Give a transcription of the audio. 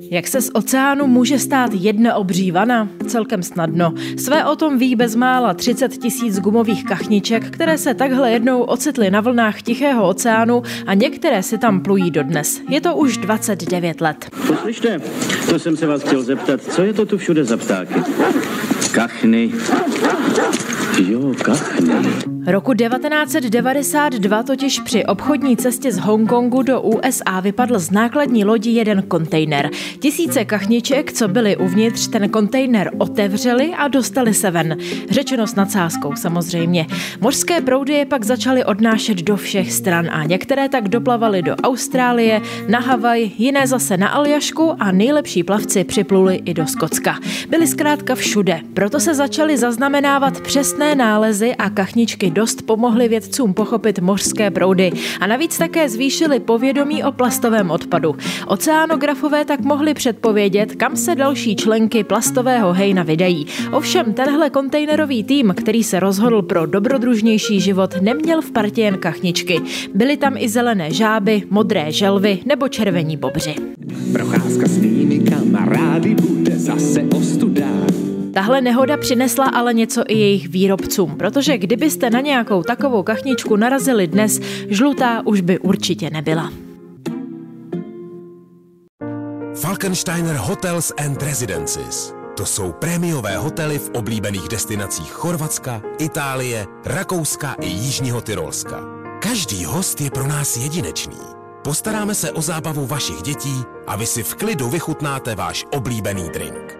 Jak se z oceánu může stát jedna obří vana? Celkem snadno. Své o tom ví bezmála 30 tisíc gumových kachniček, které se takhle jednou ocitly na vlnách Tichého oceánu a některé si tam plují dodnes. Je to už 29 let. Poslyšte, to jsem se vás chtěl zeptat, co je to tu všude za ptáky? Kachny. Roku 1992 totiž při obchodní cestě z Hongkongu do USA vypadl z nákladní lodi jeden kontejner. Tisíce kachniček, co byly uvnitř, ten kontejner otevřeli a dostali se ven. Řečeno s nadsázkou samozřejmě. Mořské proudy je pak začaly odnášet do všech stran a některé tak doplavaly do Austrálie, na Havaj, jiné zase na Aljašku a nejlepší plavci připluli i do Skotska. Byli zkrátka všude, proto se začaly zaznamenávat přesné nálezy a kachničky dost pomohly vědcům pochopit mořské proudy a navíc také zvýšili povědomí o plastovém odpadu. Oceánografové tak mohli předpovědět, kam se další členky plastového hejna vydají. Ovšem tenhle kontejnerový tým, který se rozhodl pro dobrodružnější život, neměl v partě jen kachničky. Byly tam i zelené žáby, modré želvy nebo červení bobři. Procházka s mými kamarády bude zase ostuda. Tahle nehoda přinesla ale něco i jejich výrobcům, protože kdybyste na nějakou takovou kachničku narazili dnes, žlutá už by určitě nebyla. Falkensteiner Hotels and Residences. To jsou prémiové hotely v oblíbených destinacích Chorvatska, Itálie, Rakouska i Jižního Tyrolska. Každý host je pro nás jedinečný. Postaráme se o zábavu vašich dětí a vy si v klidu vychutnáte váš oblíbený drink.